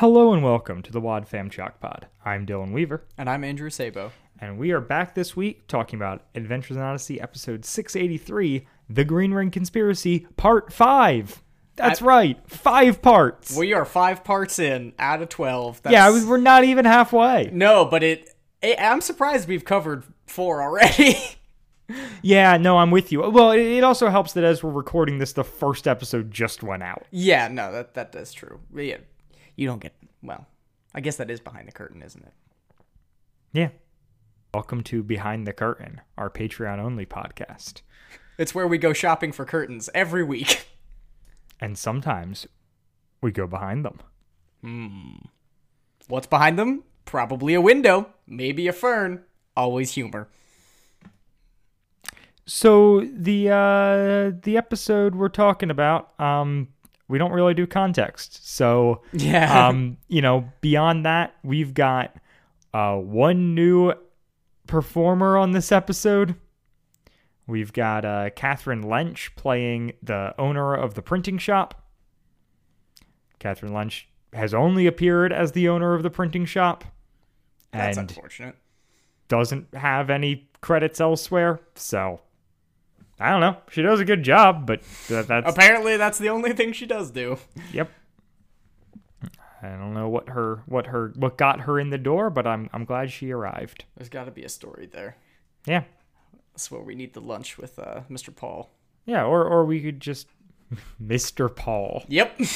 Hello and welcome to the Wad Fam Chalk Pod. I'm Dylan Weaver, And I'm Andrew Sabo. and we are back this week talking about Adventures in Odyssey episode 683, The Green Ring Conspiracy, Part 5. That's I- right, five parts. We are five parts in out of 12. That's, yeah, was- we're not even halfway. No, but it, it. I'm surprised we've covered four already. Yeah, no, I'm with you. Well, it, it also helps that as we're recording this, the first episode just went out. yeah, no, that, that is true. Yeah, you don't get. Well, I guess that is behind the curtain, isn't it? Yeah. Welcome to Behind the Curtain, our Patreon only podcast. It's where we go shopping for curtains every week. And sometimes we go behind them. Hmm. What's behind them? Probably a window, maybe a fern. Always humor. So the uh the episode we're talking about, um, we don't really do context. So Yeah. um, you know, beyond that, we've got uh one new performer on this episode. We've got uh Catherine Lynch playing the owner of the printing shop. Catherine Lynch has only appeared as the owner of the printing shop That's and unfortunate. doesn't have any credits elsewhere. So I don't know. She does a good job, but that, that's Apparently, that's the only thing she does do. yep. I don't know what her what her what got her in the door, but I'm I'm glad she arrived. There's got to be a story there. Yeah. That's where we need the lunch with uh, Mr. Paul. Yeah, or or we could just Mr. Paul. Yep.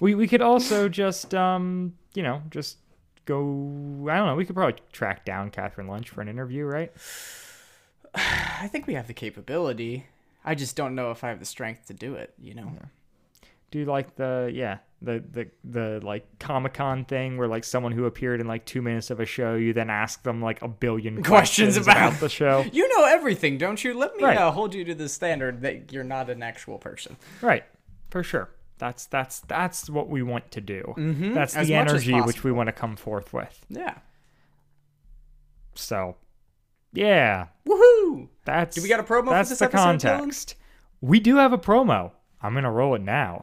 We we could also just um, you know, just go I don't know, we could probably track down Catherine Lynch for an interview, right? I think we have the capability. I just don't know if I have the strength to do it, you know? do you like the yeah the the the like Comic Con thing where like someone who appeared in like two minutes of a show, you then ask them like a billion Questions questions, about- about the show. You know everything, don't you? Let me Right. uh, hold you to the standard that you're not an actual person. right, for sure. That's that's that's what we want to do. Mm-hmm. That's As the energy which we want to come forth with. Yeah. So, yeah, Woohoo! That's Do we got a promo for this the episode, Dylan? context. We do have a promo. I'm gonna roll it now.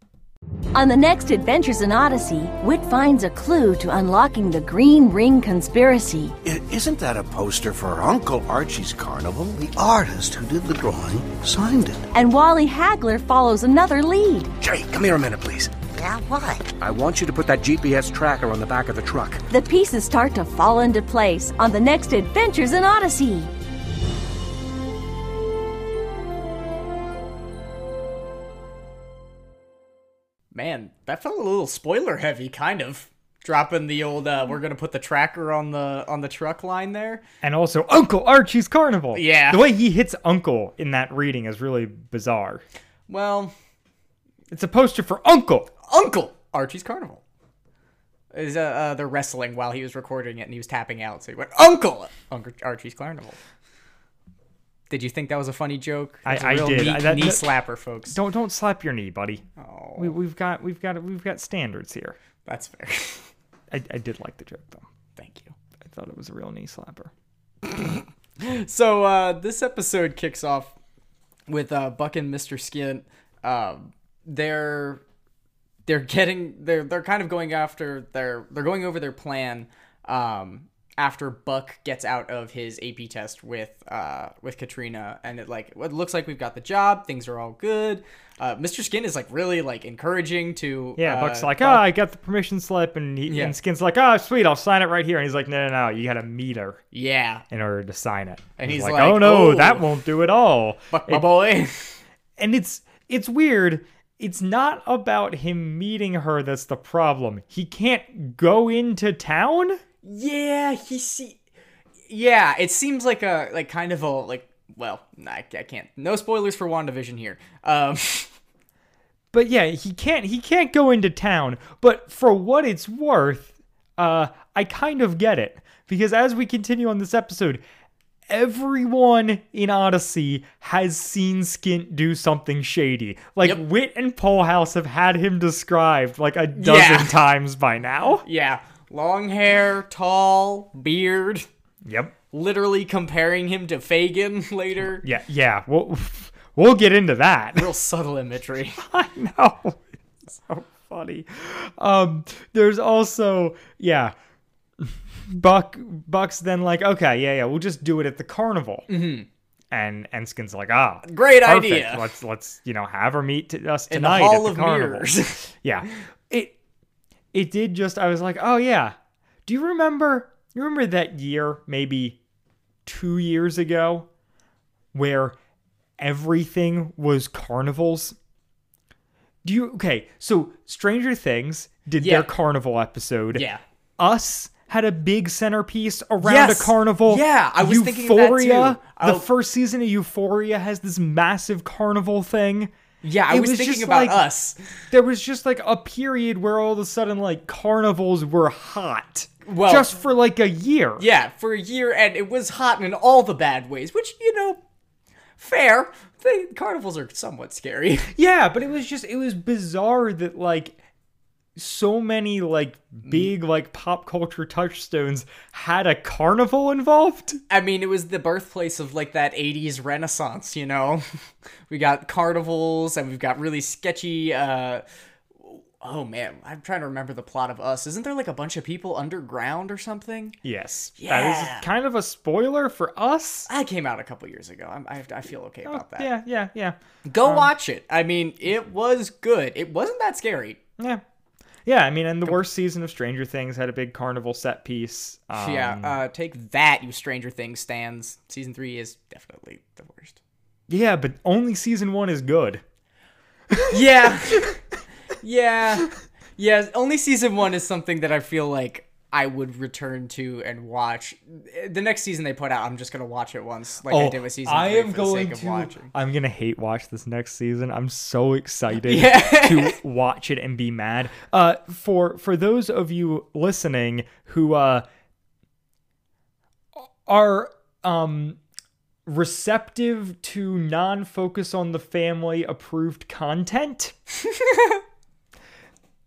On the next Adventures in Odyssey, Whit finds a clue to unlocking the Green Ring conspiracy. I- Isn't that a poster for Uncle Archie's carnival? The artist who did the drawing signed it. And Wally Hagler follows another lead. Jerry, come here a minute, please. Yeah, what? I want you to put that GPS tracker on the back of the truck. The pieces start to fall into place on the next Adventures in Odyssey. Man, that felt a little spoiler heavy, kind of. Dropping the old uh, we're gonna put the tracker on the on the truck line there. And also Uncle Archie's Carnival. Yeah. The way he hits Uncle in that reading is really bizarre. Well, It's a poster for Uncle. Uncle Archie's Carnival. Is uh, uh they're wrestling while he was recording it and he was tapping out, so he went Uncle Uncle Archie's Carnival. Did you think that was a funny joke? I- a I real did. Knee, I- that- knee that- slapper, folks. Don't don't slap your knee, buddy. Oh, We, we've got we've got we've got standards here. that's fair. I, I did like the joke though. Thank you. I thought it was a real knee slapper. So uh, this episode kicks off with uh, Buck and Mr. Skint. Um, they're they're getting they're they're kind of going after their they're going over their plan um, after Buck gets out of his AP test with uh, with Katrina, and it like it looks like we've got the job. Things are all good. Uh, Mr. Skint is like really like encouraging to Yeah, uh, Buck's like, Buck. oh, I got the permission slip, and, he, Yeah. and Skint's like, oh, sweet, I'll sign it right here. And he's like, no, no, no, you got to meet her yeah, in order to sign it. And he's like, like, oh no, "Oh." that won't do at all. Buck my It- boy. and it's it's weird. It's not about him meeting her that's the problem. He can't go into town. Yeah, he see. Yeah, it seems like a like kind of a like. Well, I, I can't. No spoilers for Wandavision here. Um, But yeah, he can't he can't go into town. But for what it's worth, uh, I kind of get it because as we continue on this episode, everyone in Odyssey has seen Skint do something shady. Like Yep. Whit and Polehouse have had him described like a dozen Yeah. times by now. yeah, long hair, tall, beard. Yep. Literally comparing him to Fagin later. Yeah, yeah. We'll we'll get into that. Real subtle imagery. I know. It's so funny. Um, there's also yeah, Buck Buck's then like okay yeah yeah we'll just do it at the carnival. Mm-hmm. And Enskin's like ah Great perfect. idea. Let's let's you know have her meet us In the tonight Hall at of the carnival. Mirrors. yeah, it did just. I was like, oh yeah. Do you remember? You remember that year, maybe two years ago, where everything was carnivals? Do you okay? So Stranger Things did Yeah. their carnival episode. Yeah. Us had a big centerpiece around Yes. a carnival. Yeah, I was Euphoria, thinking of that too. The I'll- first season of Euphoria has this massive carnival thing. Yeah, I was, was thinking about like- us. There was just like a period where all of a sudden like carnivals were hot. Well- just for like a year. Yeah, for a year, and it was hot in all the bad ways, which you know, fair. Carnivals are somewhat scary. Yeah, but it was just it was bizarre that like so many like big like pop culture touchstones had a carnival involved. I mean, it was the birthplace of like that 80s renaissance, you know? we got carnivals and we've got really sketchy uh Oh man, I'm trying to remember the plot of Us. Isn't there like a bunch of people underground or something? Yes. That Yeah. is kind of a spoiler for us. That came out a couple years ago. I'm, I, I feel okay about that. Oh, Yeah, yeah, yeah. Go watch it. I mean, it was good. It wasn't that scary. Yeah. Yeah, I mean, and the worst season of Stranger Things had a big carnival set piece. Um, yeah, uh, take that, you Stranger Things stands. Season three is definitely the worst. Yeah, but only season one is good. Yeah. yeah. Yeah. Only season one is something that I feel like I would return to and watch. The next season they put out, I'm just gonna watch it once, like I did with season Oh, I three am going to. watching. I'm gonna hate watch this next season. I'm so excited Yeah. to watch it and be mad. Uh, for for those of you listening who uh are um receptive to non-focus on the family approved content.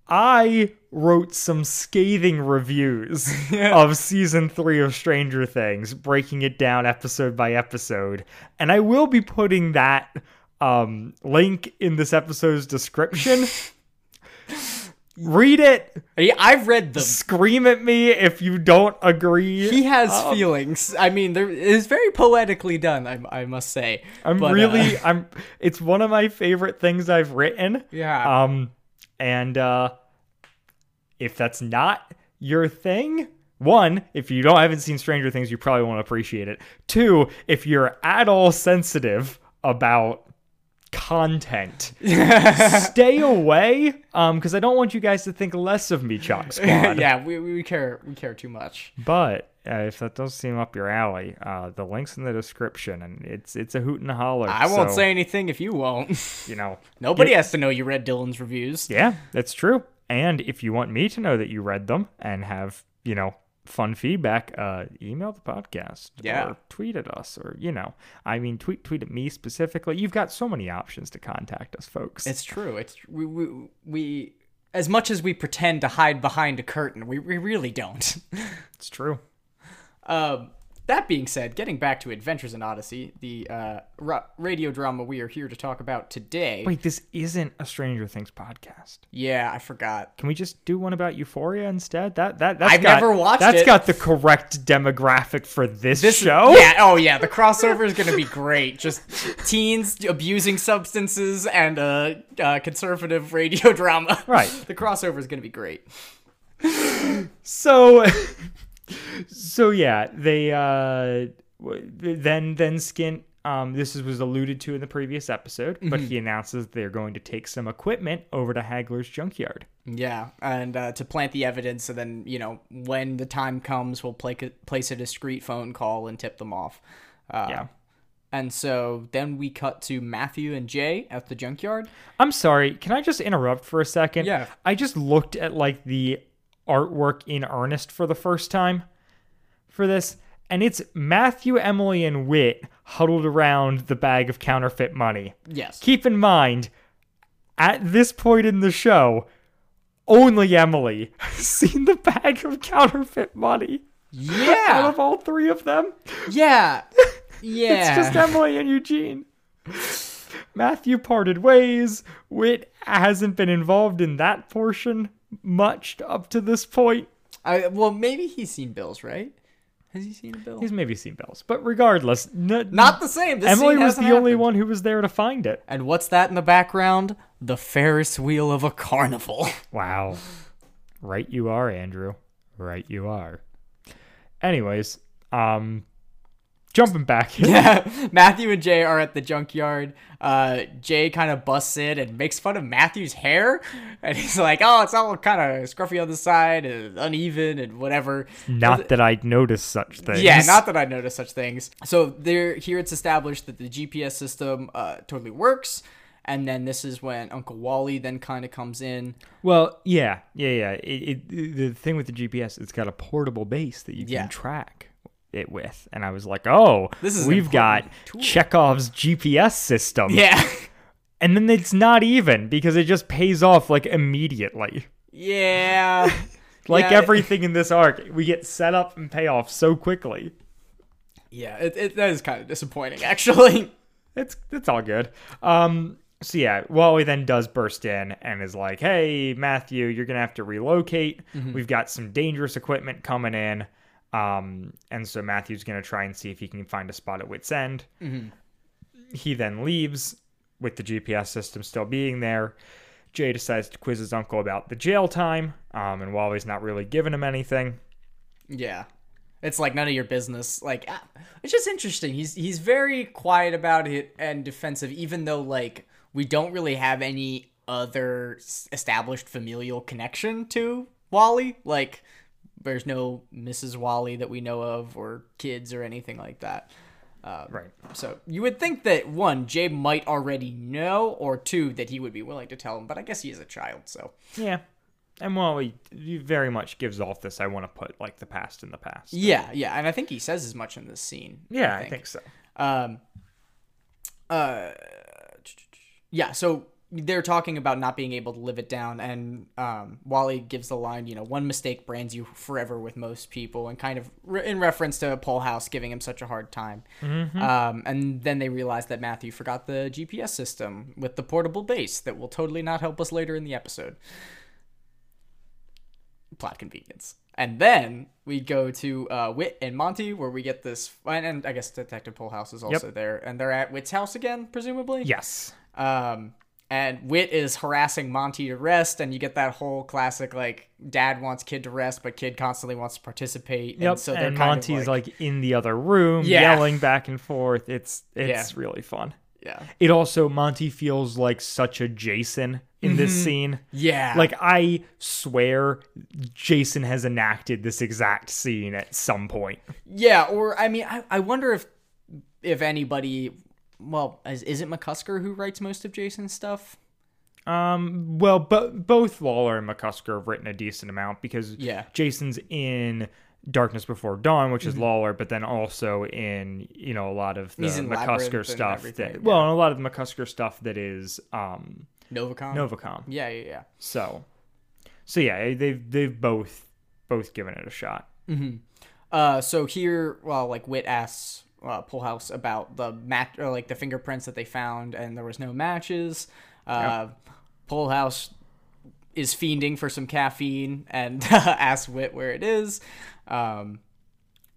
I wrote some scathing reviews of season three of Stranger Things, breaking it down episode by episode. And I will be putting that um, link in this episode's description. Read it, I've read them. scream at me if you don't agree. He has Um, feelings. I mean, there is very poetically done. I, I must say. I'm But, uh, really I'm it's one of my favorite things I've written. Yeah. Um and uh if that's not your thing, one, if you don't haven't seen Stranger Things, you probably won't appreciate it. Two, if you're at all sensitive about content, stay away. Um, because I don't want you guys to think less of me, Chalk Squad. yeah, we, we care we care too much. But uh, if that does seem up your alley, uh, the link's in the description, and it's it's a hoot and a holler. I won't so, say anything if you won't. you know. Nobody has to know you read Dylan's reviews. Yeah, that's true. And if you want me to know that you read them and have, you know, fun feedback, uh, email the podcast Yeah. or tweet at us or, you know, I mean, tweet tweet at me specifically. You've got so many options to contact us, folks. It's true. It's we, we, we as much as we pretend to hide behind a curtain, we, we really don't. it's true. Um, that being said, getting back to Adventures in Odyssey, the uh, ra- radio drama we are here to talk about today. Wait, this isn't a Stranger Things podcast. Yeah, I forgot. Can we just do one about Euphoria instead? That that that's I've got, never watched That's it. got the correct demographic for this, This show. yeah, oh yeah, the crossover is gonna be great. Just teens abusing substances and a uh, uh, conservative radio drama. Right. The crossover is gonna be great. so so yeah they uh then then skint um this is, was alluded to in the previous episode but Mm-hmm. he announces they're going to take some equipment over to hagler's junkyard Yeah, and uh, to plant the evidence, and then you know when the time comes, we'll play, place a discreet phone call and tip them off. Uh, yeah And so then we cut to Matthew and Jay at the junkyard. i'm sorry can i just interrupt for a second Yeah. i just looked at like the artwork in earnest for the first time for this and it's matthew emily and whit huddled around the bag of counterfeit money Yes. keep in mind, at this point in the show, only Emily has seen the bag of counterfeit money. Yeah. Out of all three of them, yeah. Yeah. it's just Emily and Eugene. Matthew parted ways. Whit hasn't been involved in that portion much up to this point. I, well, maybe he's seen Bills, right? Has he seen a bill? He's maybe seen Bills, but regardless, n- Not the same. This Emily was the hasn't only one who was there to find it. And what's that in the background? The Ferris wheel of a carnival. Wow. Right you are, Andrew. Right you are. Anyways, um jumping back. yeah, Matthew and Jay are at the junkyard. Uh, Jay kind of busts in and makes fun of Matthew's hair, and he's like, "Oh, it's all kind of scruffy on the side and uneven and whatever." Not that I'd noticed such things. Yeah, not that I noticed such things. So there, here it's established that the GPS system uh, totally works, and then this is when Uncle Wally then kind of comes in. Well, yeah, yeah, yeah. It, it, the thing with the GPS, it's got a portable base that you can Yeah. track it with, and I was like, oh, This is we've got tool. Chekhov's GPS system. Yeah, and then it's not even because it just pays off like immediately. yeah. Like Yeah, everything in this arc, we get set up and pay off so quickly. Yeah, it, it, that is kind of disappointing, actually. It's it's all good. Um so yeah, Wally then does burst in and is like, "Hey, Matthew, you're gonna have to relocate. We've got some dangerous equipment coming in." Um, and so Matthew's gonna try and see if he can find a spot at Wits End. He then leaves with the GPS system still being there. Jay decides to quiz his uncle about the jail time, um, and Wally's not really giving him anything. Yeah. It's like none of your business. Like ah, it's just interesting. He's he's very quiet about it and defensive even though like we don't really have any other established familial connection to Wally. Like there's no Mrs. Wally that we know of or kids or anything like that. Uh, Right. So you would think that one, Jay might already know, or two, that he would be willing to tell him. But I guess he is a child, so Yeah. And Wally he very much gives off this I want to put like the past in the past. yeah, yeah. And I think he says as much in this scene. Yeah, I think so. Um, uh, yeah. So they're talking about not being able to live it down, and um, Wally gives the line, you know, one mistake brands you forever with most people, and kind of re- in reference to Polehouse giving him such a hard time. Um, and then they realize that Matthew forgot the GPS system with the portable base that will totally not help us later in the episode. Plot convenience. And then we go to uh, Whit and Monty, where we get this, and, and I guess Detective House is also there, and they're at Whit's house again, presumably. Yes. Um, and Whit is harassing Monty to rest, and you get that whole classic like dad wants kid to rest, but kid constantly wants to participate. Yep. And so they're and Monty's like, like, in the other room Yeah. yelling back and forth. It's it's Yeah. really fun. yeah, It also Monty feels like such a Jason in this scene. Mm-hmm. yeah, Like I swear Jason has enacted this exact scene at some point. yeah. Or I mean, I, I wonder if if anybody, well, is, is it McCusker who writes most of Jason's stuff? Um well both Lollar and McCusker have written a decent amount because Yeah. Jason's in Darkness Before Dawn, which is Lollar, but then also in you know a lot of the Mm-hmm. He's in Labyrinth McCusker stuff that yeah. well, a lot of the McCusker stuff that is um Novacom. Novacom. Yeah, yeah, yeah. So, so yeah, they've they've both both given it a shot. Uh, so here, well, like Whit asks uh, Polehouse about the match, or like the fingerprints that they found, and there was no matches. Uh, Polehouse is fiending for some caffeine and asks Whit where it is. Um,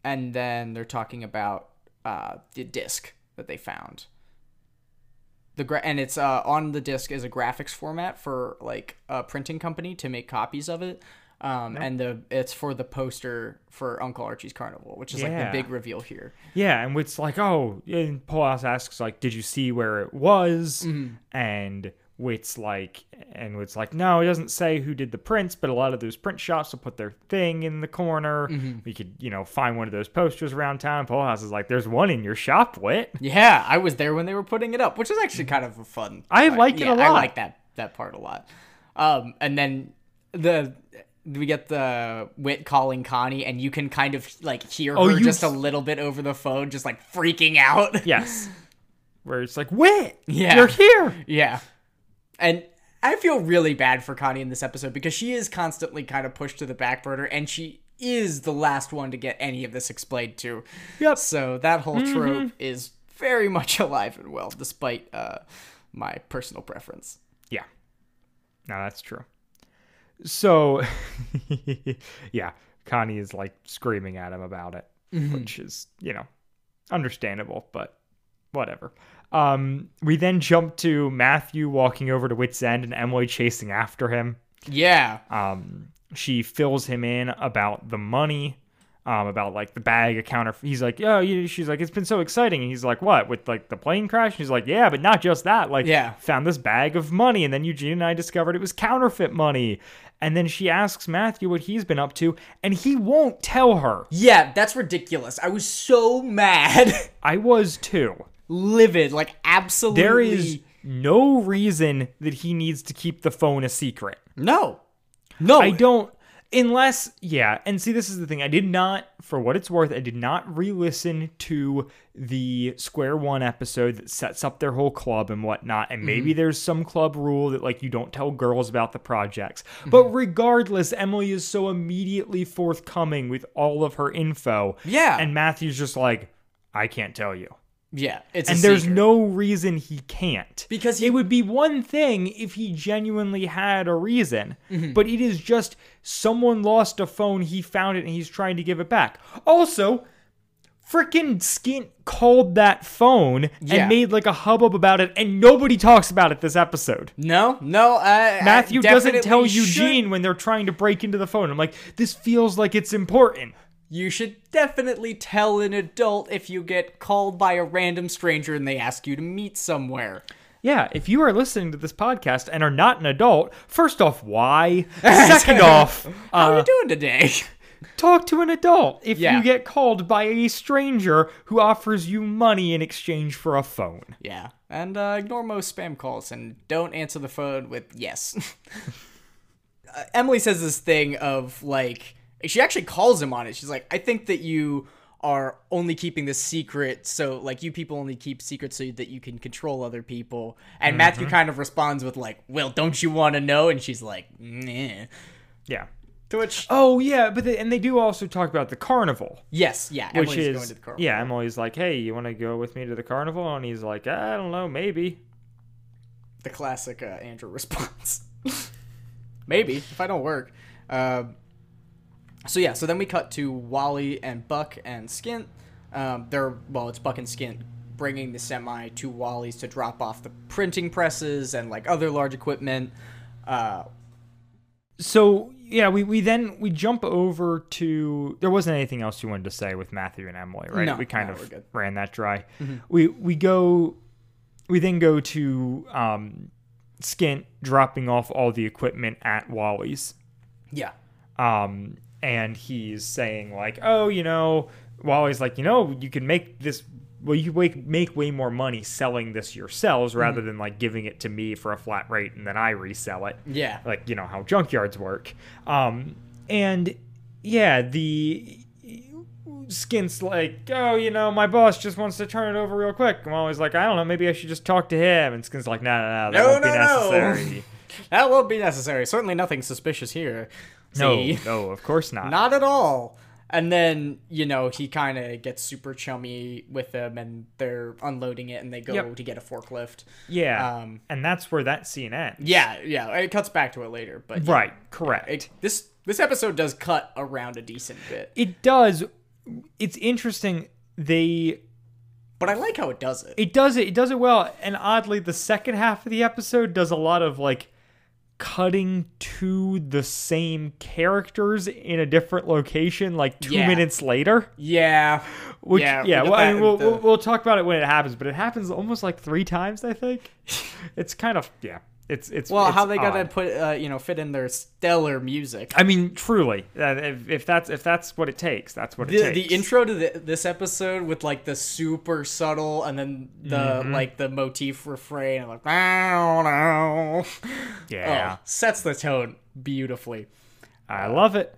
and then they're talking about uh, the disc that they found. The gra- and it's uh, on the disc is a graphics format for like a printing company to make copies of it. Um, and the it's for the poster for Uncle Archie's Carnival, which is like Yeah. the big reveal here. Yeah, and it's like, oh, and Polehouse asks like, did you see where it was? And Whit's like, and Whit's like, no, it doesn't say who did the prints, but a lot of those print shops will put their thing in the corner. We could, you know, find one of those posters around town. Polehouse is like, there's one in your shop, Whit. Yeah, I was there when they were putting it up, which is actually kind of a fun. I liked it yeah, a I lot. like that that part a lot. Um, and then the we get the whit calling Connie, and you can kind of like hear her Oh, you- just a little bit over the phone, just like freaking out. Yes. Where it's like, Whit, Yeah. you're here. Yeah. And I feel really bad for Connie in this episode because she is constantly kind of pushed to the back burner and she is the last one to get any of this explained to. Yep. So that whole trope is very much alive and well, despite uh, my personal preference. Yeah. No, that's true. So, yeah, Connie is like screaming at him about it, which is, you know, understandable, but whatever. Um, we then jump to Matthew walking over to Whit's End and Emily chasing after him. Yeah. Um, she fills him in about the money, um, about like the bag, a counter. He's like, oh, you, she's like, it's been so exciting. And he's like, what, with like the plane crash? She's like, yeah, but not just that. Like, Yeah. found this bag of money. And then Eugene and I discovered it was counterfeit money. And then she asks Matthew what he's been up to, and he won't tell her. Yeah, that's ridiculous. I was so mad. I was too. Livid. Like, absolutely. There is no reason that he needs to keep the phone a secret. No. No. I don't unless yeah, and see this is the thing. I did not for what it's worth, I did not re-listen to the Square One episode that sets up their whole club and whatnot. And maybe Mm-hmm. there's some club rule that like you don't tell girls about the projects. Mm-hmm. But regardless, Emily is so immediately forthcoming with all of her info. Yeah. And Matthew's just like, I can't tell you. Yeah. It's a And there's secret. no reason he can't. Because he- it would be one thing if he genuinely had a reason, Mm-hmm. but it is just someone lost a phone, he found it, and he's trying to give it back. Also, freaking Skint called that phone Yeah. and made like a hubbub about it, and nobody talks about it this episode. No, no. Uh, Matthew I doesn't tell should- Eugene when they're trying to break into the phone. I'm like, this feels like it's important. You should definitely tell an adult if you get called by a random stranger and they ask you to meet somewhere. Yeah, if you are listening to this podcast and are not an adult, first off, why? Second off, How are you doing today? talk to an adult if Yeah. you get called by a stranger who offers you money in exchange for a phone. yeah, and uh, ignore most spam calls and don't answer the phone with yes. uh, Emily says this thing of like she actually calls him on it. She's like, "I think that you are only keeping this secret so like you people only keep secrets so that you can control other people." And Matthew kind of responds with like, "Well, don't you want to know?" And she's like, "Nah." Yeah. To which Oh yeah, but they, and they do also talk about the carnival, yes, yeah, which Emily's is going to the carnival. yeah. Emily's like, "Hey, you want to go with me to the carnival?" And he's like, "I don't know, maybe." the classic uh, Andrew response. Maybe if I don't work. Uh, so yeah, so then we cut to Wally and Buck and Skint. Um, they're well, it's Buck and Skint bringing the semi to Wally's to drop off the printing presses and like other large equipment. Uh, So yeah, we, we then we jump over to there wasn't anything else you wanted to say with Matthew and Emily, right? No, we kind no, of ran that dry. We we go we then go to um, Skint dropping off all the equipment at Wally's. yeah, um, and he's saying like, oh, you know, Wally's like, you know, you can make this. Well, you make, make way more money selling this yourselves rather than like giving it to me for a flat rate and then I resell it. yeah, Like you know how junkyards work. Um, and yeah, the Skint's like, oh, you know, my boss just wants to turn it over real quick. I'm always like, I don't know, maybe I should just talk to him. And Skint's like, no, no, no, that No, won't be no, no." necessary. that won't be necessary. Certainly nothing suspicious here. No, no, of course not. Not at all. And then, you know, he kind of gets super chummy with them and they're unloading it and they go Yep. to get a forklift. Yeah, Um, and that's where that scene ends. Yeah, yeah. It cuts back to it later, but yeah, Right, correct. it, this this episode does cut around a decent bit, It does. It's interesting. They but I like how it does it. it does it. It does it well. And oddly, the second half of the episode does a lot of like cutting to the same characters in a different location, like two Yeah. minutes later. yeah, Which Yeah, yeah, we well, I mean, we'll, the- we'll we'll talk about it when it happens, but it happens almost like three times. I think it's kind of yeah. It's it's well, it's how they gotta odd. put uh, you know fit in their stellar music. I mean, truly, uh, if, if that's if that's what it takes, that's what it The, takes. the intro to the, this episode with like the super subtle and then the Mm-hmm. like the motif refrain and like "Bow, bow." yeah. oh, sets the tone beautifully. I love it.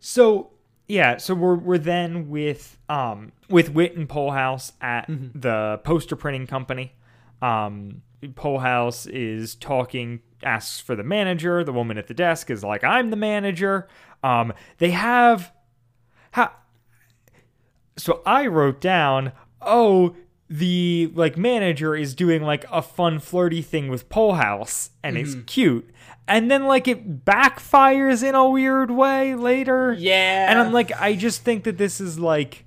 So yeah, so we're we're then with um with Whit and Polehouse at the poster printing company. Um Polehouse is talking, asks for the manager. The woman at the desk is like, "I'm the manager." Um, they have, ha- so I wrote down, "Oh, the like manager is doing like a fun flirty thing with Polehouse and it's cute. And then like it backfires in a weird way later. Yeah. And I'm like I just think that this is like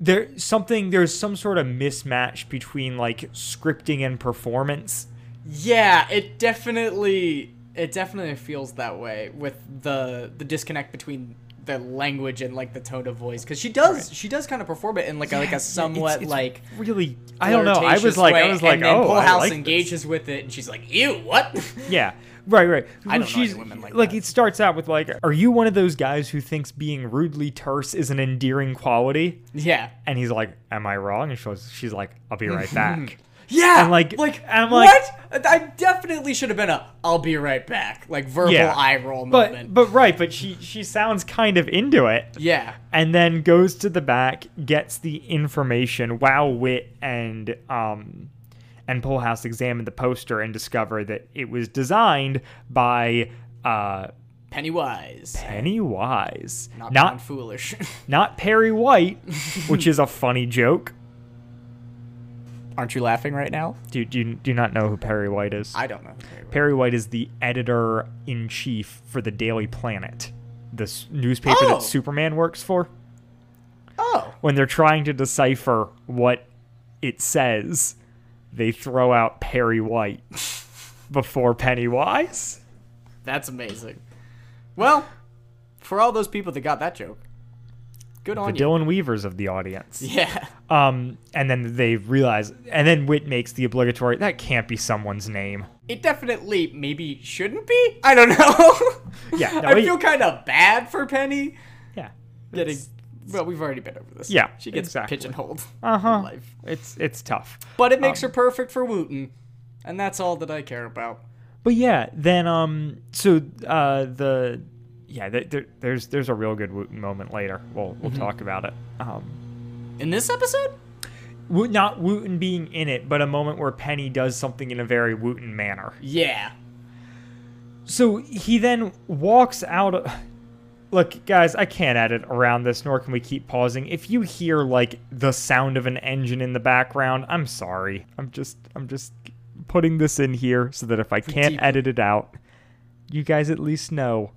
there something there's some sort of mismatch between like scripting and performance. Yeah, it definitely it definitely feels that way with the the disconnect between the language and like the tone of voice because she does she does kind of perform it in like a, like a somewhat it's- it's like really I don't know. I was like I was like and oh I House like this. engages with it and she's like ew what Yeah. Right, right. I don't know She's- any women like that. it starts out with like, "Are you one of those guys who thinks being rudely terse is an endearing quality?" yeah And he's like, "Am I wrong?" And she's she's like, "I'll be right back." yeah And, like- like and I'm like- what I definitely should have been a I'll be right back like verbal Yeah. eye roll but moment but right, but she she sounds kind of into it. yeah And then goes to the back, gets the information. Wow, Whit and um and Polehouse examine the poster and discover that it was designed by uh Pennywise Pennywise, not not foolish not Perry White, which is a funny joke. aren't you laughing right now Do, do, you, do you not know who Perry White is? I don't know Perry White is the editor in chief for the Daily Planet, this newspaper Oh. that Superman works for. oh When they're trying to decipher what it says, they throw out Perry White before Pennywise. That's amazing. Well, for all those people that got that joke, good The on you. The Dylan Weavers of the audience. Yeah. Um, and then they realize, and then Whit makes the obligatory. That can't be someone's name. It definitely maybe shouldn't be. I don't know. Yeah, no, I it- feel kind of bad for Penny Yeah, getting. Well, we've already been over this. Yeah, she gets exactly. pigeonholed Uh-huh. life, it's it's tough. but it makes her perfect for Wooten, and that's all that I care about. But yeah, then um, so uh, the yeah, th- there, there's there's a real good Wooten moment later. We'll we'll talk about it. Um, In this episode, not Wooten being in it, but a moment where Penny does something in a very Wooten manner. yeah, So he then walks out. Of, look, guys, I can't edit around this, nor can we keep pausing. If you hear like the sound of an engine in the background, I'm sorry. I'm just I'm just putting this in here so that if I can't edit it out, you guys at least know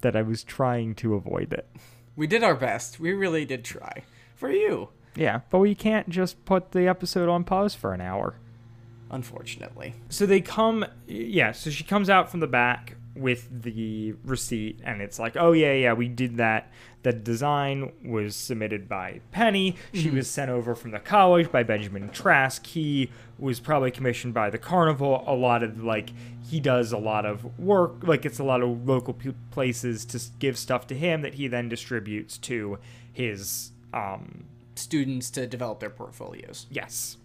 that I was trying to avoid it. we did our best. We really did try for you. Yeah, but we can't just put the episode on pause for an hour. Unfortunately, so they come yeah so she comes out from the back with the receipt and it's like oh yeah yeah we did that. The design was submitted by penny. She was sent over from the college by benjamin trask. He was probably commissioned by the carnival. A lot of like he does a lot of work like it's a lot of local p- places to give stuff to him that he then distributes to his um students to develop their portfolios. yes.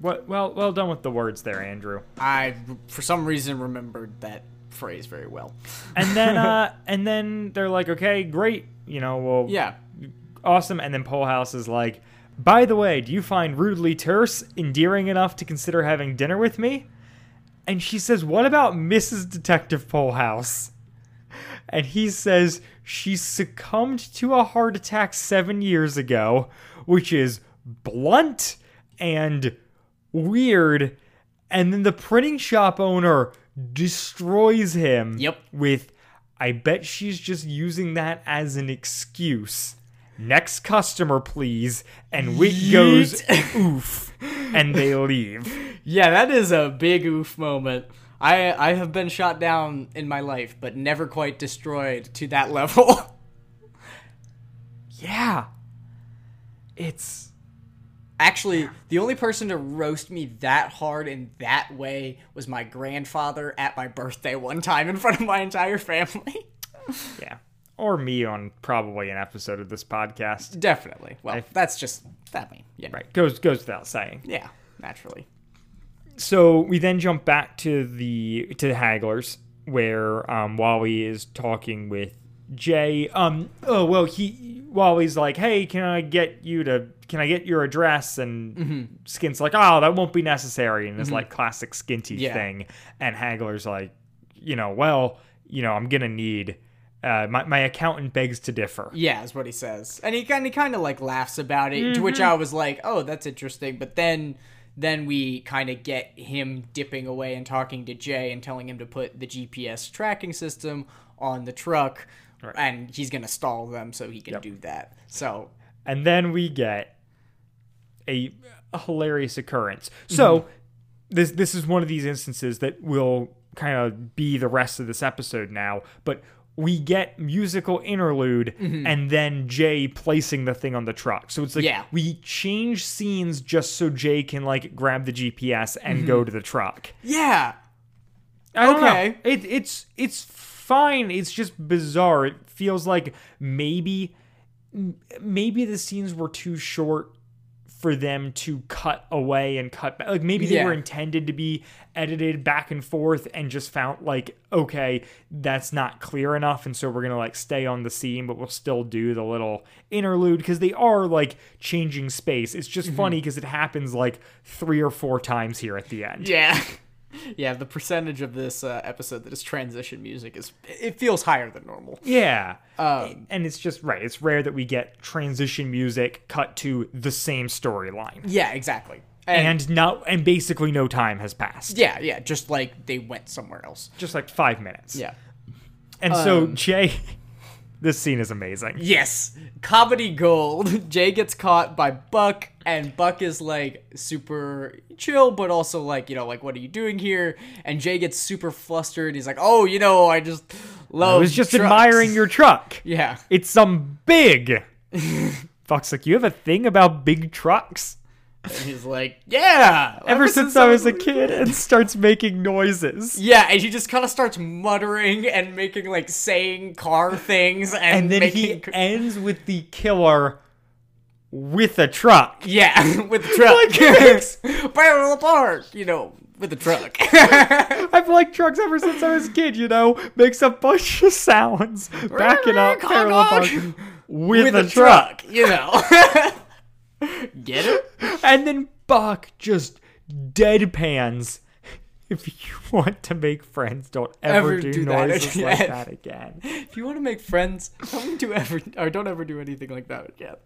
Well well well done with the words there andrew. I, for some reason, remembered that phrase very well. and then uh and then they're like okay great you know well Yeah. awesome and then Polehouse is like by the way do you find rudely terse endearing enough to consider having dinner with me and she says what about mrs detective Polehouse and he says she succumbed to a heart attack seven years ago which is blunt and weird and then the printing shop owner destroys him Yep. with I bet she's just using that as an excuse. Next customer, please. And Whit goes oof. And they leave. Yeah, that is a big oof moment. I I have been shot down in my life, but never quite destroyed to that level. Yeah. It's Actually, the only person to roast me that hard in that way was my grandfather at my birthday one time in front of my entire family. yeah. Or me on probably an episode of this podcast. Definitely. Well, that's just that mean. Yeah. Right. Goes goes without saying. Yeah, naturally. so we then jump back to the to the Haglers where um, Wally is talking with Jay. Um, oh well, he Wally's like, "Hey, can I get you to? Can I get your address?" And Skint's like, "Oh, that won't be necessary." And it's like classic Skinty Yeah. thing. And Hagler's like, "You know, well, you know, I'm gonna need." Uh, my my accountant begs to differ. Yeah, is what he says, and he kind of kind of like laughs about it. To Mm-hmm. which I was like, "Oh, that's interesting." But then, then we kind of get him dipping away and talking to Jay and telling him to put the GPS tracking system on the truck, and he's gonna stall them so he can do that. So and then we get a, a hilarious occurrence. So mm-hmm. this this is one of these instances that will kind of be the rest of this episode now, but we get musical interlude mm-hmm. and then Jay placing the thing on the truck. So it's like Yeah. we change scenes just so Jay can like grab the GPS and go mm-hmm. to the truck. yeah, I don't Okay. know. It, it's it's fine. It's just bizarre. It feels like maybe maybe the scenes were too short for them to cut away and cut back. Like maybe they Yeah. were intended to be edited back and forth and just found like okay, that's not clear enough and so we're going to like stay on the scene but we'll still do the little interlude because they are like changing space. It's Mm-hmm. just funny because it happens like 3 or 4 times here at the end. yeah, yeah. The percentage of this uh, episode that is transition music is it feels higher than normal. Yeah. Um, and it's just right. It's rare that we get transition music cut to the same storyline. Yeah, exactly. And not and basically no time has passed. yeah, yeah, just like they went somewhere else. Just like 5 minutes. Yeah. And so Um, Jay this scene is amazing. Yes, comedy gold. Jay gets caught by Buck, and Buck is like super chill, but also like, you know, like, what are you doing here? And Jay gets super flustered. He's like, oh, you know, I just love. I was just trucks." admiring your truck. Yeah. It's some big. Buck's like, you have a thing about big trucks? And he's like, yeah. Ever since I was a kid and starts making noises. Yeah, and he just kind of starts muttering and making like saying car things, and, And then making he ends with the killer with a truck. yeah with the truck, like, parallel apart, you know, with the truck. I've liked trucks ever since I was a kid, you know. Makes a bunch of sounds, backing up, parallel park, with, with a a truck. truck, you know. Get it? And then Buck just deadpans. If you want to make friends, don't ever, Ever do, do that noises like again. that again. If you want to make friends, don't do ever or don't ever do anything like that again.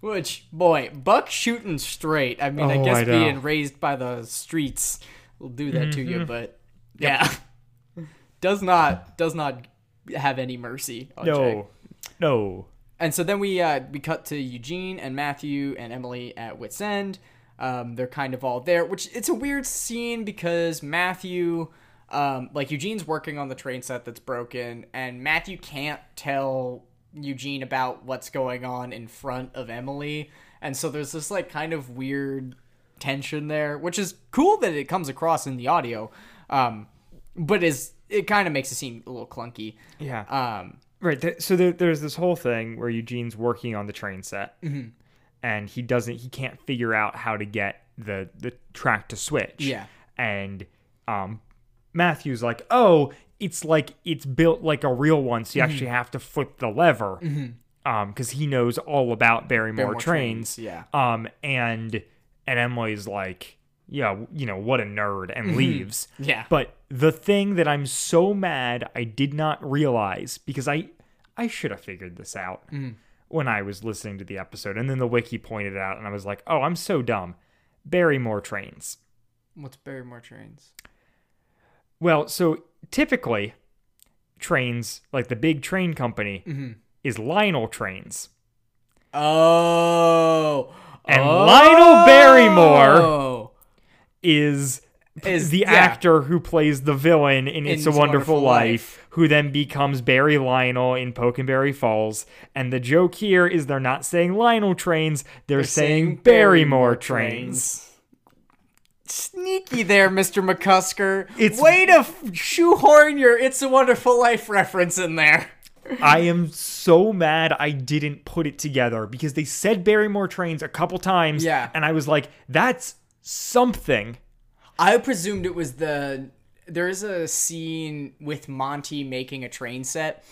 Which boy, Buck shooting straight. I mean, I Oh, guess I being raised by the streets will do that to Mm-hmm. you, but yeah, does not does not have any mercy. No, no. And so then we uh, we cut to Eugene and Matthew and Emily at Wits End. Um, they're kind of all there, which it's a weird scene because Matthew, um, like Eugene's working on the train set that's broken, and Matthew can't tell Eugene about what's going on in front of Emily, and so there's this like kind of weird tension there, which is cool that it comes across in the audio, um, but is it kind of makes it seem a little clunky. Yeah. Um, Right. Th- so there, there's this whole thing where Eugene's working on the train set, Mm-hmm. and he doesn't. He can't figure out how to get the the track to switch. Yeah. And um, Matthew's like, "Oh, it's like it's built like a real one, so you Mm-hmm. actually have to flip the lever." Um, because he knows all about Barrymore, Barrymore trains. trains, yeah. Um, and and Emily's like, "Yeah, you know what a nerd," and leaves. Mm-hmm. Yeah. But the thing that I'm so mad I did not realize because I I should have figured this out Mm-hmm. when I was listening to the episode, and then the wiki pointed it out, and I was like, "Oh, I'm so dumb." Barrymore trains. What's Barrymore trains? Well, so typically, trains like the big train company Mm-hmm. is Lionel Trains, Oh. and oh. Lionel Barrymore is Is- the yeah. actor who plays the villain in It's a Wonderful, Wonderful Life, Life. who then becomes Barry Lionel in Pokenberry Falls. And the joke here is they're not saying Lionel trains, they're, saying, Barrymore trains. Sneaky there, Mr. McCusker. It's- Way to f- shoehorn your It's a Wonderful Life reference in there. I am so mad I didn't put it together because they said Barrymore trains a couple times. Yeah. And I was like, that's something. I presumed it was the. There is a scene with Monty making a train set,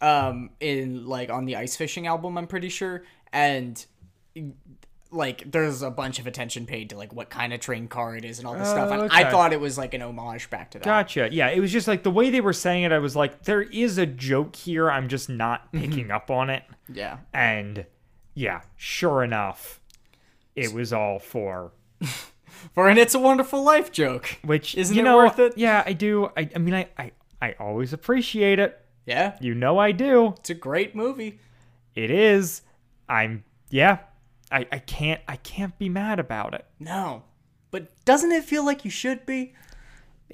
um, in like on the ice fishing album. I'm pretty sure, and like there's a bunch of attention paid to like what kind of train car it is and all this stuff. And Oh, okay. I thought it was like an homage back to that. Gotcha. Yeah, it was just like the way they were saying it. I was like, there is a joke here. I'm just not picking up on it. Yeah. And yeah, sure enough, it was all for For an It's a Wonderful Life joke. which Isn't you it know, worth it? Yeah, I do. I, I mean, I, I I always appreciate it. Yeah. You know, I do. It's a great movie. It is. I'm yeah. I, I can't I can't be mad about it. No. But doesn't it feel like you should be?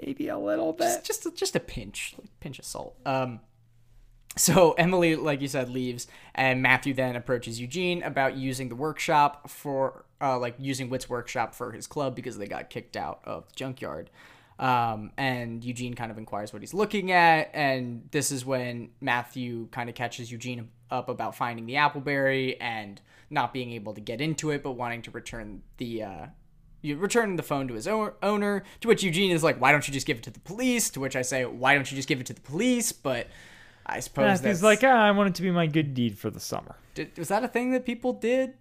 Maybe a little bit. Just just a, just a pinch, like pinch of salt. Um so Emily, like you said, leaves, and Matthew then approaches Eugene about using the workshop for, uh, like using Whit's workshop for his club because they got kicked out of the junkyard. Um, and Eugene kind of inquires what he's looking at, and this is when Matthew kind of catches Eugene up about finding the appleberry and not being able to get into it, but wanting to return the uh, you return the phone to his owner. To which Eugene is like, "Why don't you just give it to the police?" To which I say, "Why don't you just give it to the police?" But I suppose Matthew's that's like, ah, I want it to be my good deed for the summer. did, was that a thing that people did?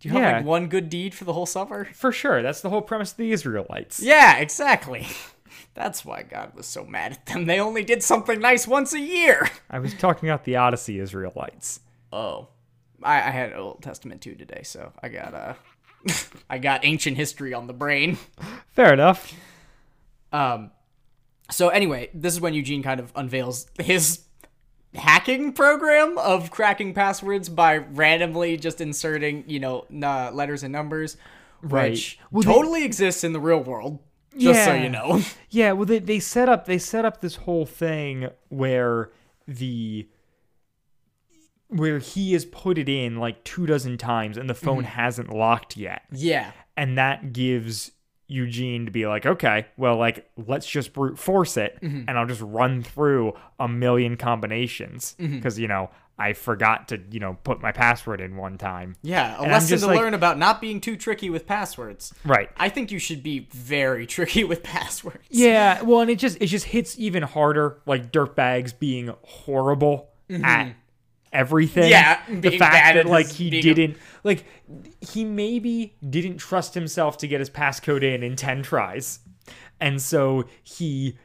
Do you have like one good deed for the whole summer? For sure. That's the whole premise of the Israelites. Yeah, exactly. That's why God was so mad at them. They only did something nice once a year. I was talking about the Odyssey Israelites. Oh, I, I had Old Testament too today, so I got uh, I got ancient history on the brain. Fair enough. Um, so anyway, this is when Eugene kind of unveils his hacking program of cracking passwords by randomly just inserting, you know, n- uh, letters and numbers, Right. which Well, they- totally exists in the real world. Just so Yeah. you know. Yeah, well they, they set up they set up this whole thing where the where he has put it in like two dozen times and the phone hasn't locked yet. yeah. And that gives Eugene to be like, okay, well, like, let's just brute force it Mm-hmm. and I'll just run through a million combinations. Mm-hmm. Because, you know, I forgot to, you know, put my password in one time. Yeah, a And lesson just to like- learn about not being too tricky with passwords. Right. I think you should be very tricky with passwords. Yeah, well, and it just it just hits even harder, like dirtbags being horrible at everything. Yeah, the fact that like his- he didn't like he maybe didn't trust himself to get his passcode in in ten tries, and so he,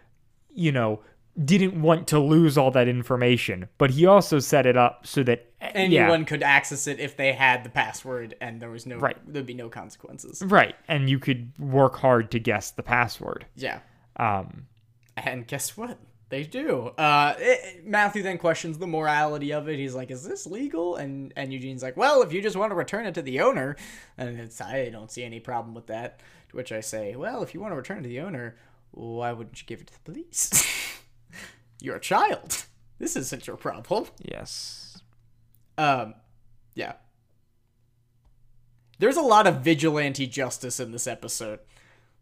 you know, didn't want to lose all that information, but he also set it up so that Anyone yeah, could access it if they had the password and there was no Right. there'd be no consequences. right, and you could work hard to guess the password. Yeah. Um, And guess what? They do. Uh, it- Matthew then questions the morality of it. He's like, "Is this legal?" And and Eugene's like, "Well, if you just want to return it to the owner, and it's I don't see any problem with that." To which I say, "Well, if you want to return it to the owner, why wouldn't you give it to the police? You're a child. This isn't your problem." yes, Um, yeah. There's a lot of vigilante justice in this episode.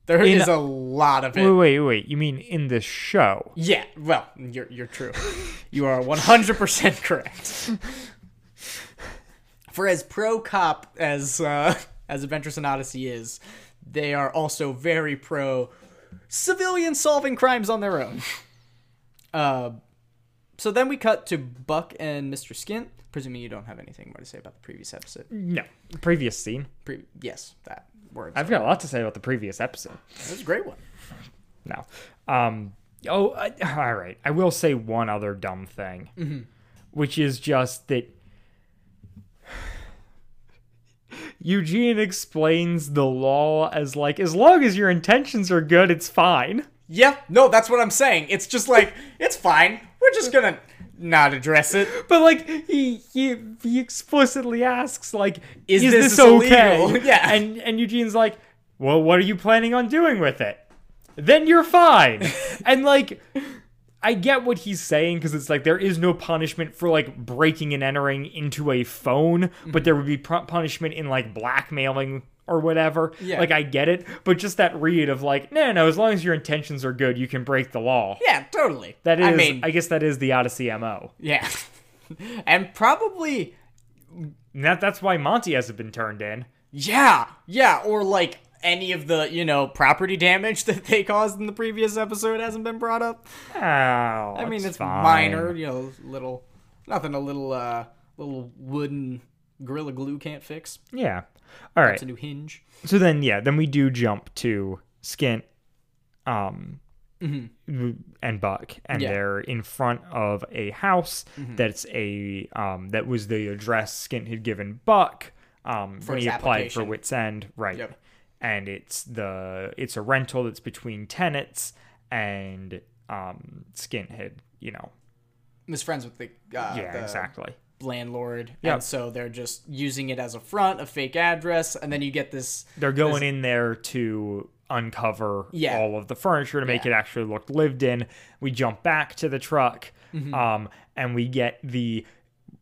There is In- a lot of it. wait, wait, wait. You mean in this show? Yeah, well, you're you're true. you are 100% correct. For as pro cop as uh, as Adventures in Odyssey is, they are also very pro civilian solving crimes on their own. Uh, so then we cut to Buck and Mr. Skint. Presuming you don't have anything more to say about the previous episode. No. Previous scene. Pre- yes, that word. I've got a lot to say about the previous episode. That was a great one. No. Um. Oh, I, all right. I will say one other dumb thing, which is just that Eugene explains the law as like, as long as your intentions are good, it's fine. Yeah, no, that's what I'm saying. It's just like it's fine. We're just gonna not address it. But like he he he explicitly asks like, Is is, this this, okay? Yeah. And and Eugene's like, well, what are you planning on doing with it? Then you're fine. and like. I get what he's saying because it's like there is no punishment for like breaking and entering into a phone, Mm-hmm. but there would be pu- punishment in like blackmailing or whatever. Yeah. Like I get it, but just that read of like, no, no, as long as your intentions are good, you can break the law. Yeah, totally. That is, I mean, I, guess that is the Odyssey mo. yeah, and probably that that's why Monty hasn't been turned in. yeah, yeah, or like any of the you know property damage that they caused in the previous episode hasn't been brought up. Oh, I mean, it's fine. minor, you know, little nothing, a little uh, little wooden Gorilla Glue can't fix. Yeah. All right. It's a new hinge. so then yeah then we do jump to skint um and buck and Yeah. they're in front of a house that's a um that was the address skint had given buck um when he applied for Whit's End right Yep. and it's the it's a rental that's between tenants and um skint had you know Was friends with the uh, yeah the exactly landlord, Yep. and so they're just using it as a front, a fake address, and then you get this. they're going in there to uncover Yeah. all of the furniture to make Yeah. it actually look lived in. We jump back to the truck, Mm-hmm. um, and we get the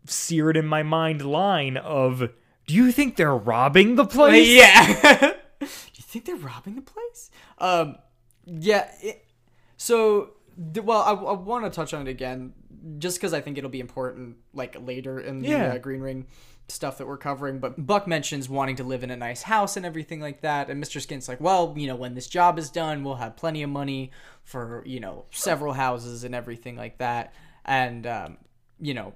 seared in my mind line of, "Do you think they're robbing the place?" Yeah. Do you think they're robbing the place? Um, yeah. It, so, well, I, I want to touch on it again, just because I think it'll be important, like later in the Yeah. uh, Green Ring stuff that we're covering. But Buck mentions wanting to live in a nice house and everything like that, and Mr. Skint's like, well, you know, when this job is done, we'll have plenty of money for you know several houses and everything like that, and um, you know.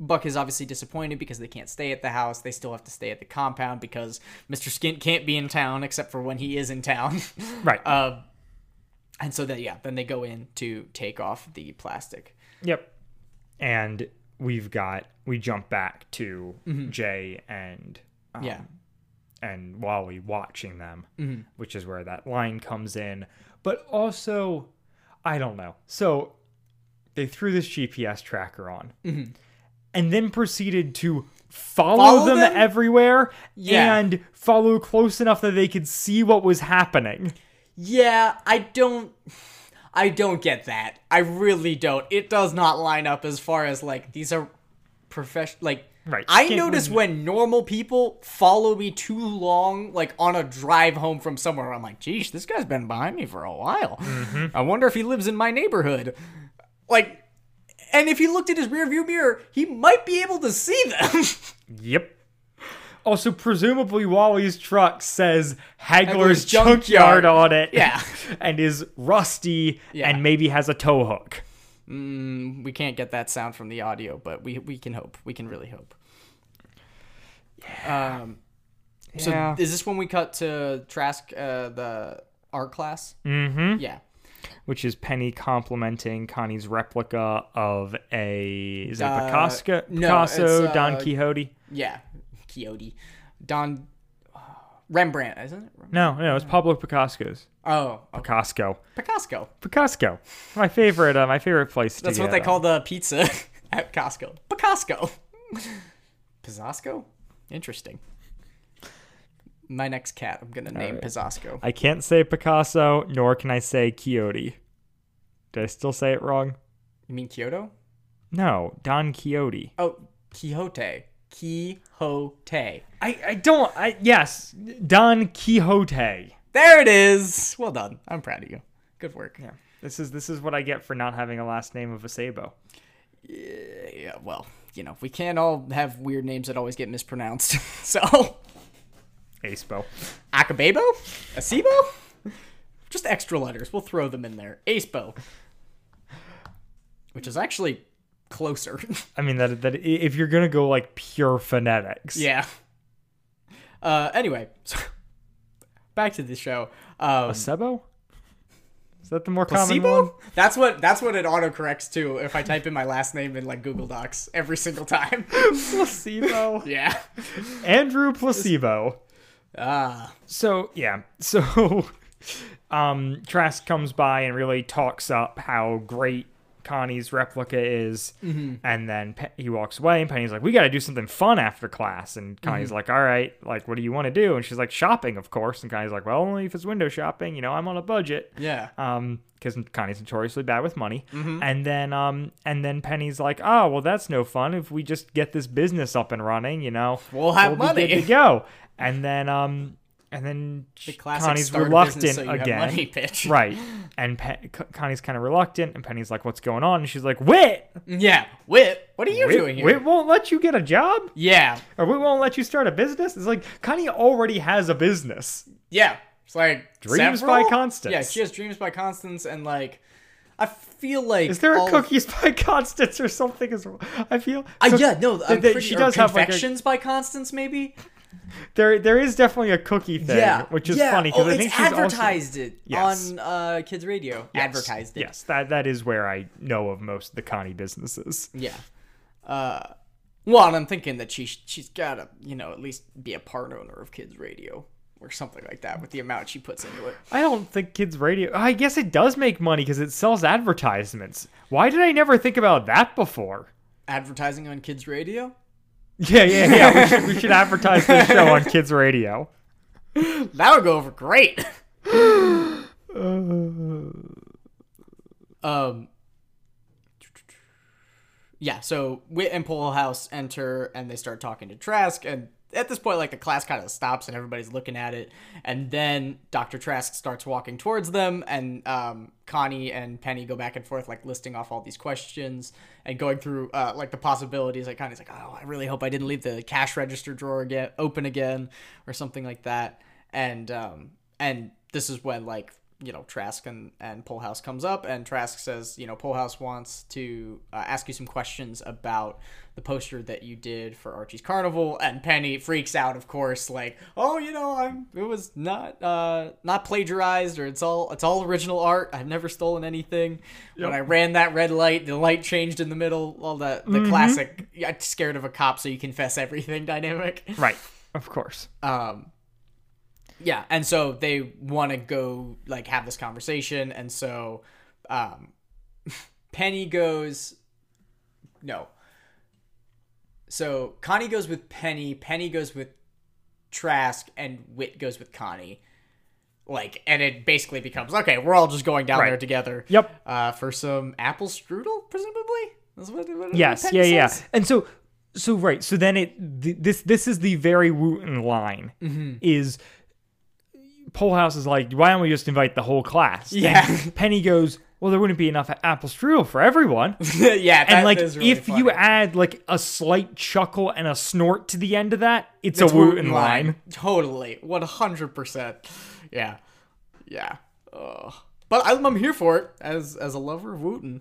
Buck is obviously disappointed because they can't stay at the house. They still have to stay at the compound because Mr. Skint can't be in town except for when he is in town. Right. uh, and so then, yeah, then they go in to take off the plastic. Yep. And we've got we jump back to Mm-hmm. Jay and um, yeah. and Wally watching them, Mm-hmm. which is where that line comes in. But also, I don't know. So they threw this GPS tracker on and then proceeded to follow, Mm-hmm. Follow them, them? everywhere Yeah. and follow close enough that they could see what was happening. Yeah, I don't. I don't get that. I really don't. It does not line up as far as like these are professional. Like, Right, I Skint notice would- when normal people follow me too long, like on a drive home from somewhere. I'm like, geez, this guy's been behind me for a while. Mm-hmm. I wonder if he lives in my neighborhood. Like, and if he looked at his rearview mirror, he might be able to see them. Yep. Also, presumably Wally's truck says Hagler's, Hagler's junkyard. Junkyard. on it. Yeah. and is rusty Yeah. and maybe has a tow hook. we can't get that sound from the audio, but we we can hope. We can really hope. Um, so Yeah. is this when we cut to Trask, uh, the art class? Mm-hmm. Yeah. which is Penny complimenting Connie's replica of a is it Uh, Picasso, no, Picasso uh, Don Quixote? Yeah. Quixote. Don Rembrandt, isn't it? No, no, it's Pablo Picasso's. Oh, oh Picasso, Picasso. Picasso, my favorite, uh, my favorite place. to That's what they uh, call the pizza at Costco. Picasso. Pizzasco? Interesting. My next cat, I'm gonna name Pizzasco. I can't say Picasso, nor can I say Quixote. Did I still say it wrong? You mean Kyoto? No, Don Quixote. Oh, Quixote. Quixote. I, I don't. I yes, Don Quixote. There it is. Well done. I'm proud of you. Good work. Yeah, this is this is what I get for not having a last name of a sabo. Yeah, well, you know, we can't all have weird names that always get mispronounced. so, Aspo. Acababo? Acebo? Just extra letters. We'll throw them in there. Acepo. Which is actually closer. I mean that that if you're gonna go like pure phonetics. yeah. Uh, anyway, so back to the show. Um, Placebo? Is that the more common one? That's what that's what it autocorrects to if I type in my last name in like Google Docs every single time. Placebo. yeah. Andrew Placebo. Ah. So yeah, so um, Trask comes by and really talks up how great Connie's replica is, and then Pe- he walks away, and Penny's like, "We got to do something fun after class." And Connie's like, "All right, like, what do you want to do?" And she's like, "Shopping, of course." And Connie's like, "Well, only if it's window shopping. You know, I'm on a budget." Yeah. um because Connie's notoriously bad with money. Mm-hmm. And then um and then Penny's like, "Oh, well that's no fun if we just get this business up and running, you know. We'll have be money." to go." And then um and then The Connie's reluctant so again. Right. And Pe- Connie's kind of reluctant and Penny's like, "What's going on?" And she's like, "Whit. Yeah. Whit, what are you Whit, doing here? Whit won't let you get a job? Yeah. Or Whit won't let you start a business?" It's like Connie already has a business. Yeah. It's like Dreams several? by Constance. Yeah, she has dreams by Constance and like I feel like Is there a all of- cookies by Constance or something as well? I feel Uh, yeah, no, I'm th- pretty, she does have like a, confections by Constance, maybe. there there is definitely a cookie thing, which is yeah. funny because oh, I think she's also advertised it Yes. on uh, kids radio. Yes, Advertised it. Yes, that that is where I know of most of the Connie businesses. Yeah. Uh, well, and I'm thinking that she she's gotta you know at least be a part owner of kids radio or something like that with the amount she puts into it. I don't think kids radio. I guess it does make money because it sells advertisements. Why did I never think about that before? Advertising on kids radio. Yeah, yeah, yeah. we should we should advertise this show on kids radio. That would go over great. um. Yeah, so Whit and House enter and they start talking to Trask, and at this point, like the class kind of stops and everybody's looking at it, and then Doctor Trask starts walking towards them, and um, Connie and Penny go back and forth, like listing off all these questions and going through uh, like the possibilities. Like Connie's like, "Oh, I really hope I didn't leave the cash register drawer again open again, or something like that," and um, and this is when like you know Trask and and Polehouse comes up and Trask says you know Polehouse wants to uh, ask you some questions about the poster that you did for Archie's Carnival and Penny freaks out of course like oh you know I'm it was not uh not plagiarized or it's all it's all original art. I've never stolen anything. When I ran that red light the light changed in the middle all the the classic I'm scared of a cop so you confess everything dynamic. Right, of course. um yeah and so they want to go like have this conversation and so um penny goes no so connie goes with penny penny goes with trask and whit goes with connie like and it basically becomes okay we're all just going down Right. there together Yep. uh for some apple strudel presumably That's what, what Yes, Penny yeah, yeah. And so, so right. So then it th- this this is the very Wooton line Mm-hmm. is. Polehouse is like, why don't we just invite the whole class? And Yeah. Penny goes, well, there wouldn't be enough apple strudel for everyone. yeah that and like, really if you add like a slight chuckle and a snort to the end of that, it's, It's a Wooton line. Totally. 100%. Yeah. Yeah. Ugh. But I'm, I'm here for it as as a lover of Wooton.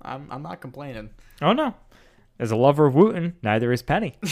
I'm I'm not complaining. Oh no. As a lover of Wooton, neither is Penny.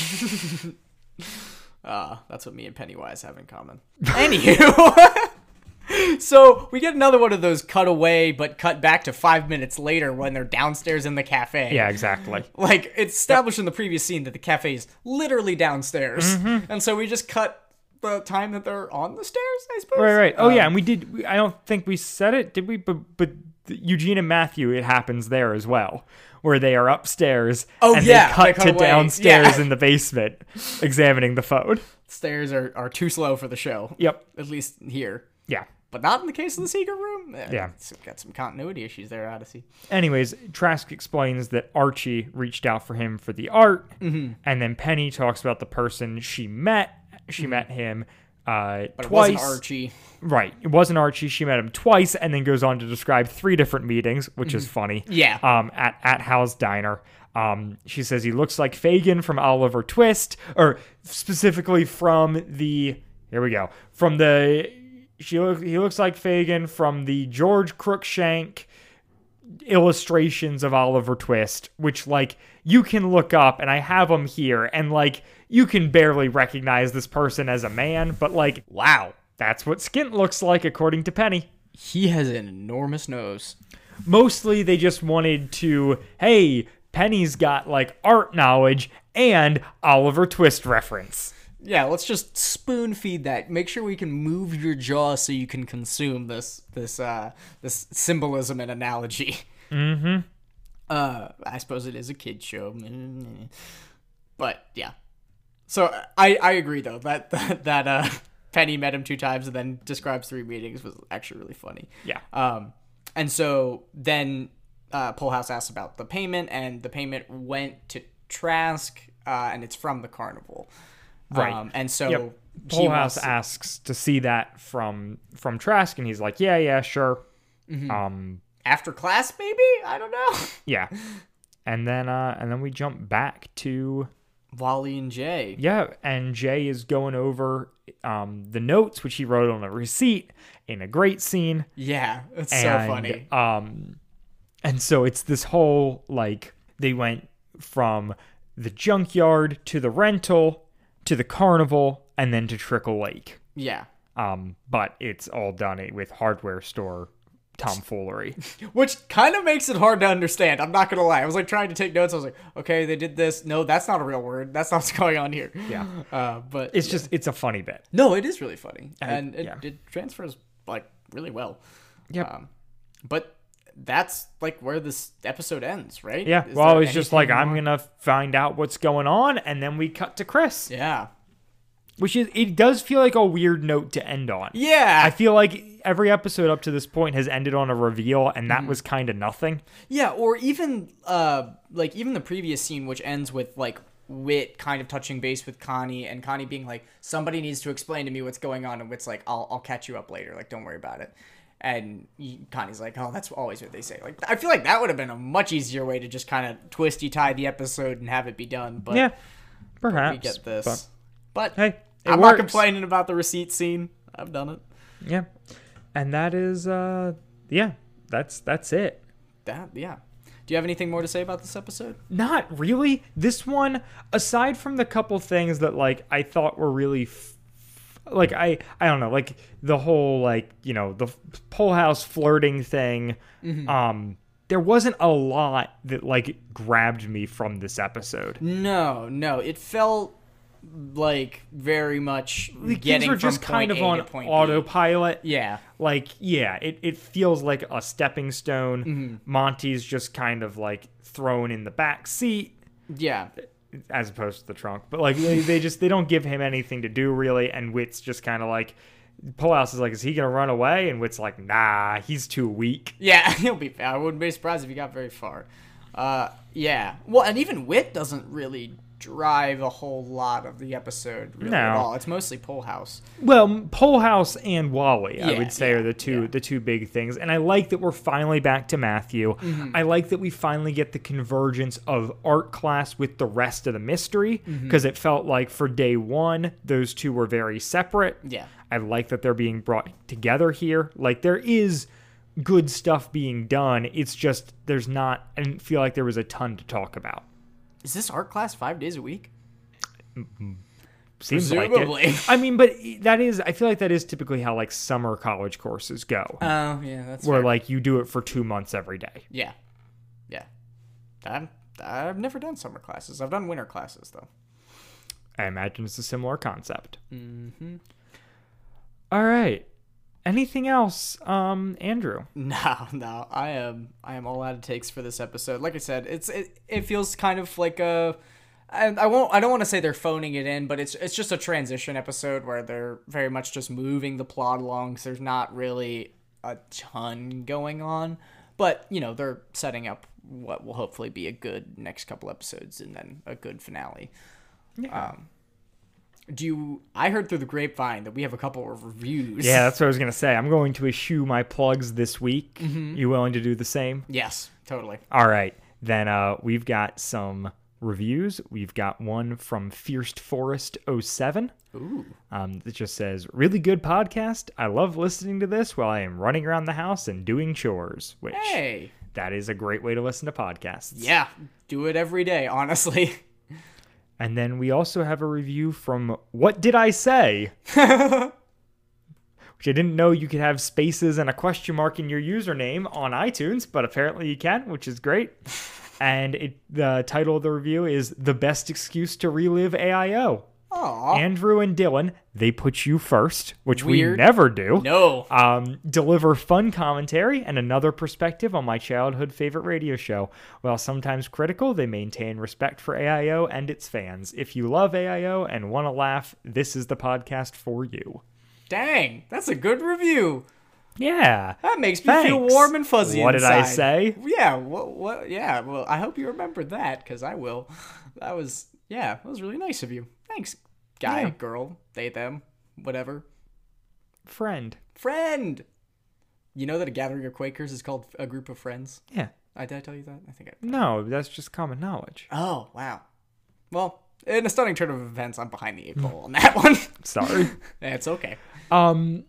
Uh, that's what me and Pennywise have in common. Anywho. so we get another one of those cut away but cut back to five minutes later when they're downstairs in the cafe. yeah, exactly. Like it's established in the previous scene that the cafe is literally downstairs, Mm-hmm. and so we just cut the time that they're on the stairs. I suppose. Right, right. Oh Um, yeah, and we did. We, I don't think we said it, did we? But but Eugene and Matthew, it happens there as well, where they are upstairs. Oh, and yeah, they cut they cut to away. downstairs Yeah. in the basement, examining the phone. Stairs are, are too slow for the show. Yep. At least here. Yeah. But not in the case of the secret room. Eh, Yeah. It's got some continuity issues there, Odyssey. Anyways, Trask explains that Archie reached out for him for the art, Mm-hmm. and then Penny talks about the person she met. She met him uh. But twice. it wasn't Archie. Right. It wasn't Archie. She met him twice and then goes on to describe three different meetings, which is funny. Mm-hmm. Yeah. Um, at, at Hal's Diner. Um, she says he looks like Fagin from Oliver Twist, or specifically from the, here we go, from the, she look, he looks like Fagin from the George Cruikshank illustrations of Oliver Twist, which like you can look up and I have them here and like you can barely recognize this person as a man, but like wow, that's what Skint looks like according to Penny. He has an enormous nose. Mostly they just wanted to, hey, Penny's got like art knowledge and Oliver Twist reference. Yeah, let's just spoon feed that. Make sure we can move your jaw so you can consume this this uh this symbolism and analogy. Mm-hmm. Uh I suppose it is a kid show. But yeah. So I I agree though that that, that uh Penny met him two times and then describes three meetings was actually really funny. Yeah. Um, and so then uh, Polehouse asks about the payment, and the payment went to Trask, uh, and it's from the carnival. Right. Um, and so Yep. wants- asks to see that from from Trask and he's like, "Yeah, yeah, sure." Mm-hmm. Um after class, maybe I don't know. yeah. And then uh and then we jump back to Wally and Jay. Yeah, and Jay is going over um, the notes which he wrote on a receipt in a great scene. Yeah, it's And, so funny. Um, And so it's this whole like they went from the junkyard to the rental to the carnival and then to Trickle Lake. Yeah. Um, but it's all done it with hardware store tomfoolery. Which kind of makes it hard to understand. I'm not gonna lie. I was like trying to take notes. I was like, okay, they did this. No, that's not a real word. That's not what's going on here. Yeah. Uh, but It's just it's a funny bit. no, it is really funny, and it, yeah. it transfers like really well. Yeah. Um, but that's like where this episode ends, right? Yeah. Is well, it's just like I'm gonna find out what's going on, and then we cut to Chris, Yeah. Which is it does feel like a weird note to end on. Yeah. I feel like every episode up to this point has ended on a reveal, and that was kind of nothing. Yeah, or even uh like even the previous scene which ends with like Whit kind of touching base with Connie and Connie being like somebody needs to explain to me what's going on and Whit's like I'll I'll catch you up later like don't worry about it. And Connie's like, "Oh, that's always what they say." Like, I feel like that would have been a much easier way to just kind of twisty tie the episode and have it be done. But yeah, perhaps. we get this. but- But, hey, I'm works. not complaining about the receipt scene. I've done it. yeah, and that is uh, yeah, that's that's it. That yeah. Do you have anything more to say about this episode? Not really. This one, aside from the couple things that like I thought were really, f- like I I don't know, like the whole like you know the Polehouse flirting thing. Um, there wasn't a lot that like grabbed me from this episode. No, no. It felt like very much the getting were just kind of A on to point B. autopilot. Yeah. like yeah it, it feels like a stepping stone Mm-hmm. monty's just kind of like thrown in the back seat Yeah. as opposed to the trunk but like they, they just they don't give him anything to do really and whit's just kind of like Polehouse is like is he gonna run away and whit's like nah he's too weak Yeah, he'll be I wouldn't be surprised if he got very far. Uh yeah. Well, and even Whit doesn't really drive a whole lot of the episode really No. at all. It's mostly Polehouse. well Polehouse and wally i would say yeah, are the two yeah. the two big things and i like that we're finally back to matthew Mm-hmm. i like that we finally get the convergence of art class with the rest of the mystery Mm-hmm. because it felt like for day one those two were very separate Yeah. I like that they're being brought together here. Like there is good stuff being done. It's just there's not I didn't feel like there was a ton to talk about. Is this art class 5 days a week? Seems Presumably. like it. I mean, but that is I feel like that is typically how like summer college courses go. Oh, yeah, that's where fair. like you do it for 2 months every day. Yeah. Yeah. I've, I've never done summer classes. I've done winter classes though. I imagine it's a similar concept. Mm-hmm. All right. Anything else, um, Andrew? No, no, I am I am all out of takes for this episode. Like I said, it's it, it feels kind of like a I, I won't I don't want to say they're phoning it in, but it's it's just a transition episode where they're very much just moving the plot along. So there's not really a ton going on, but you know they're setting up what will hopefully be a good next couple episodes and then a good finale. Um, do you? I heard through the grapevine that we have a couple of reviews. Yeah, that's what I was gonna say. I'm going to eschew my plugs this week. You willing to do the same? Yes, totally. All right, then uh, we've got some reviews. We've got one from Fierce Forest 07. Ooh. Um, it just says, really good podcast. I love listening to this while I am running around the house and doing chores, which Hey. that is a great way to listen to podcasts. Yeah, do it every day, honestly. And then we also have a review from What Did I Say? Which I didn't know you could have spaces and a question mark in your username on iTunes, but apparently you can, which is great. And it, the title of the review is The Best Excuse to Relive AIO. Aw. Andrew and Dylan, they put you first, which we never do. No. Um, deliver fun commentary and another perspective on my childhood favorite radio show. While sometimes critical, they maintain respect for AIO and its fans. If you love AIO and want to laugh, this is the podcast for you. Dang, that's a good review. Yeah. That makes me feel warm and fuzzy. What did I say? Yeah. What? What? Yeah. Well, I hope you remember that because I will. That was yeah. That was really nice of you. Thanks, guy, Yeah. girl, they, them, whatever. Friend. Friend. You know that a gathering of Quakers is called a group of friends. Yeah. I did I tell you that? I think I. No, that's just common knowledge. Oh wow. Well, in a stunning turn of events, I'm behind the eight ball on that one. Sorry. it's okay. Um,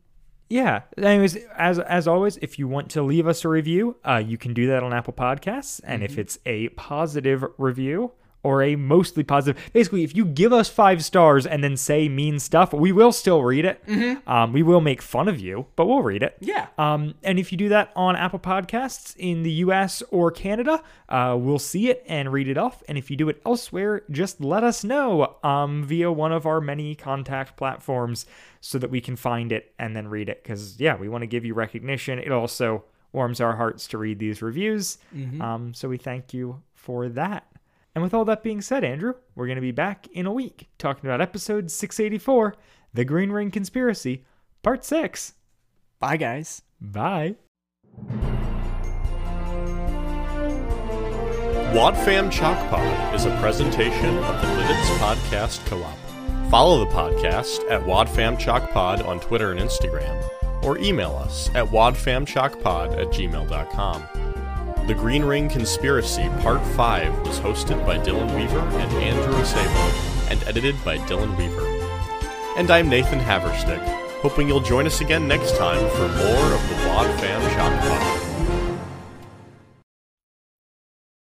Yeah. Anyways, as as always, if you want to leave us a review, uh, you can do that on Apple Podcasts, and if it's a positive review or a mostly positive, basically, if you give us five stars and then say mean stuff, we will still read it. Um, we will make fun of you, but we'll read it. Yeah. Um, and if you do that on Apple Podcasts in the US or Canada, uh, we'll see it and read it off. And if you do it elsewhere, just let us know um, via one of our many contact platforms so that we can find it and then read it. Because, yeah, we want to give you recognition. It also warms our hearts to read these reviews. Um, so we thank you for that. And with all that being said, Andrew, we're going to be back in a week talking about episode 684 The Green Ring Conspiracy, Part 6. Bye, guys. Bye. Wadfam Chalk Pod is a presentation of the Lidditz Podcast Co-op. Follow the podcast at Wadfam Chalk Pod on Twitter and Instagram, or email us at wadfamchalkpod at gmail.com. The Green Ring Conspiracy Part 5 was hosted by Dylan Weaver and Andrew Sabo, and edited by Dylan Weaver. And I'm Nathan Haverstick, hoping you'll join us again next time for more of the Wad Fam Pod.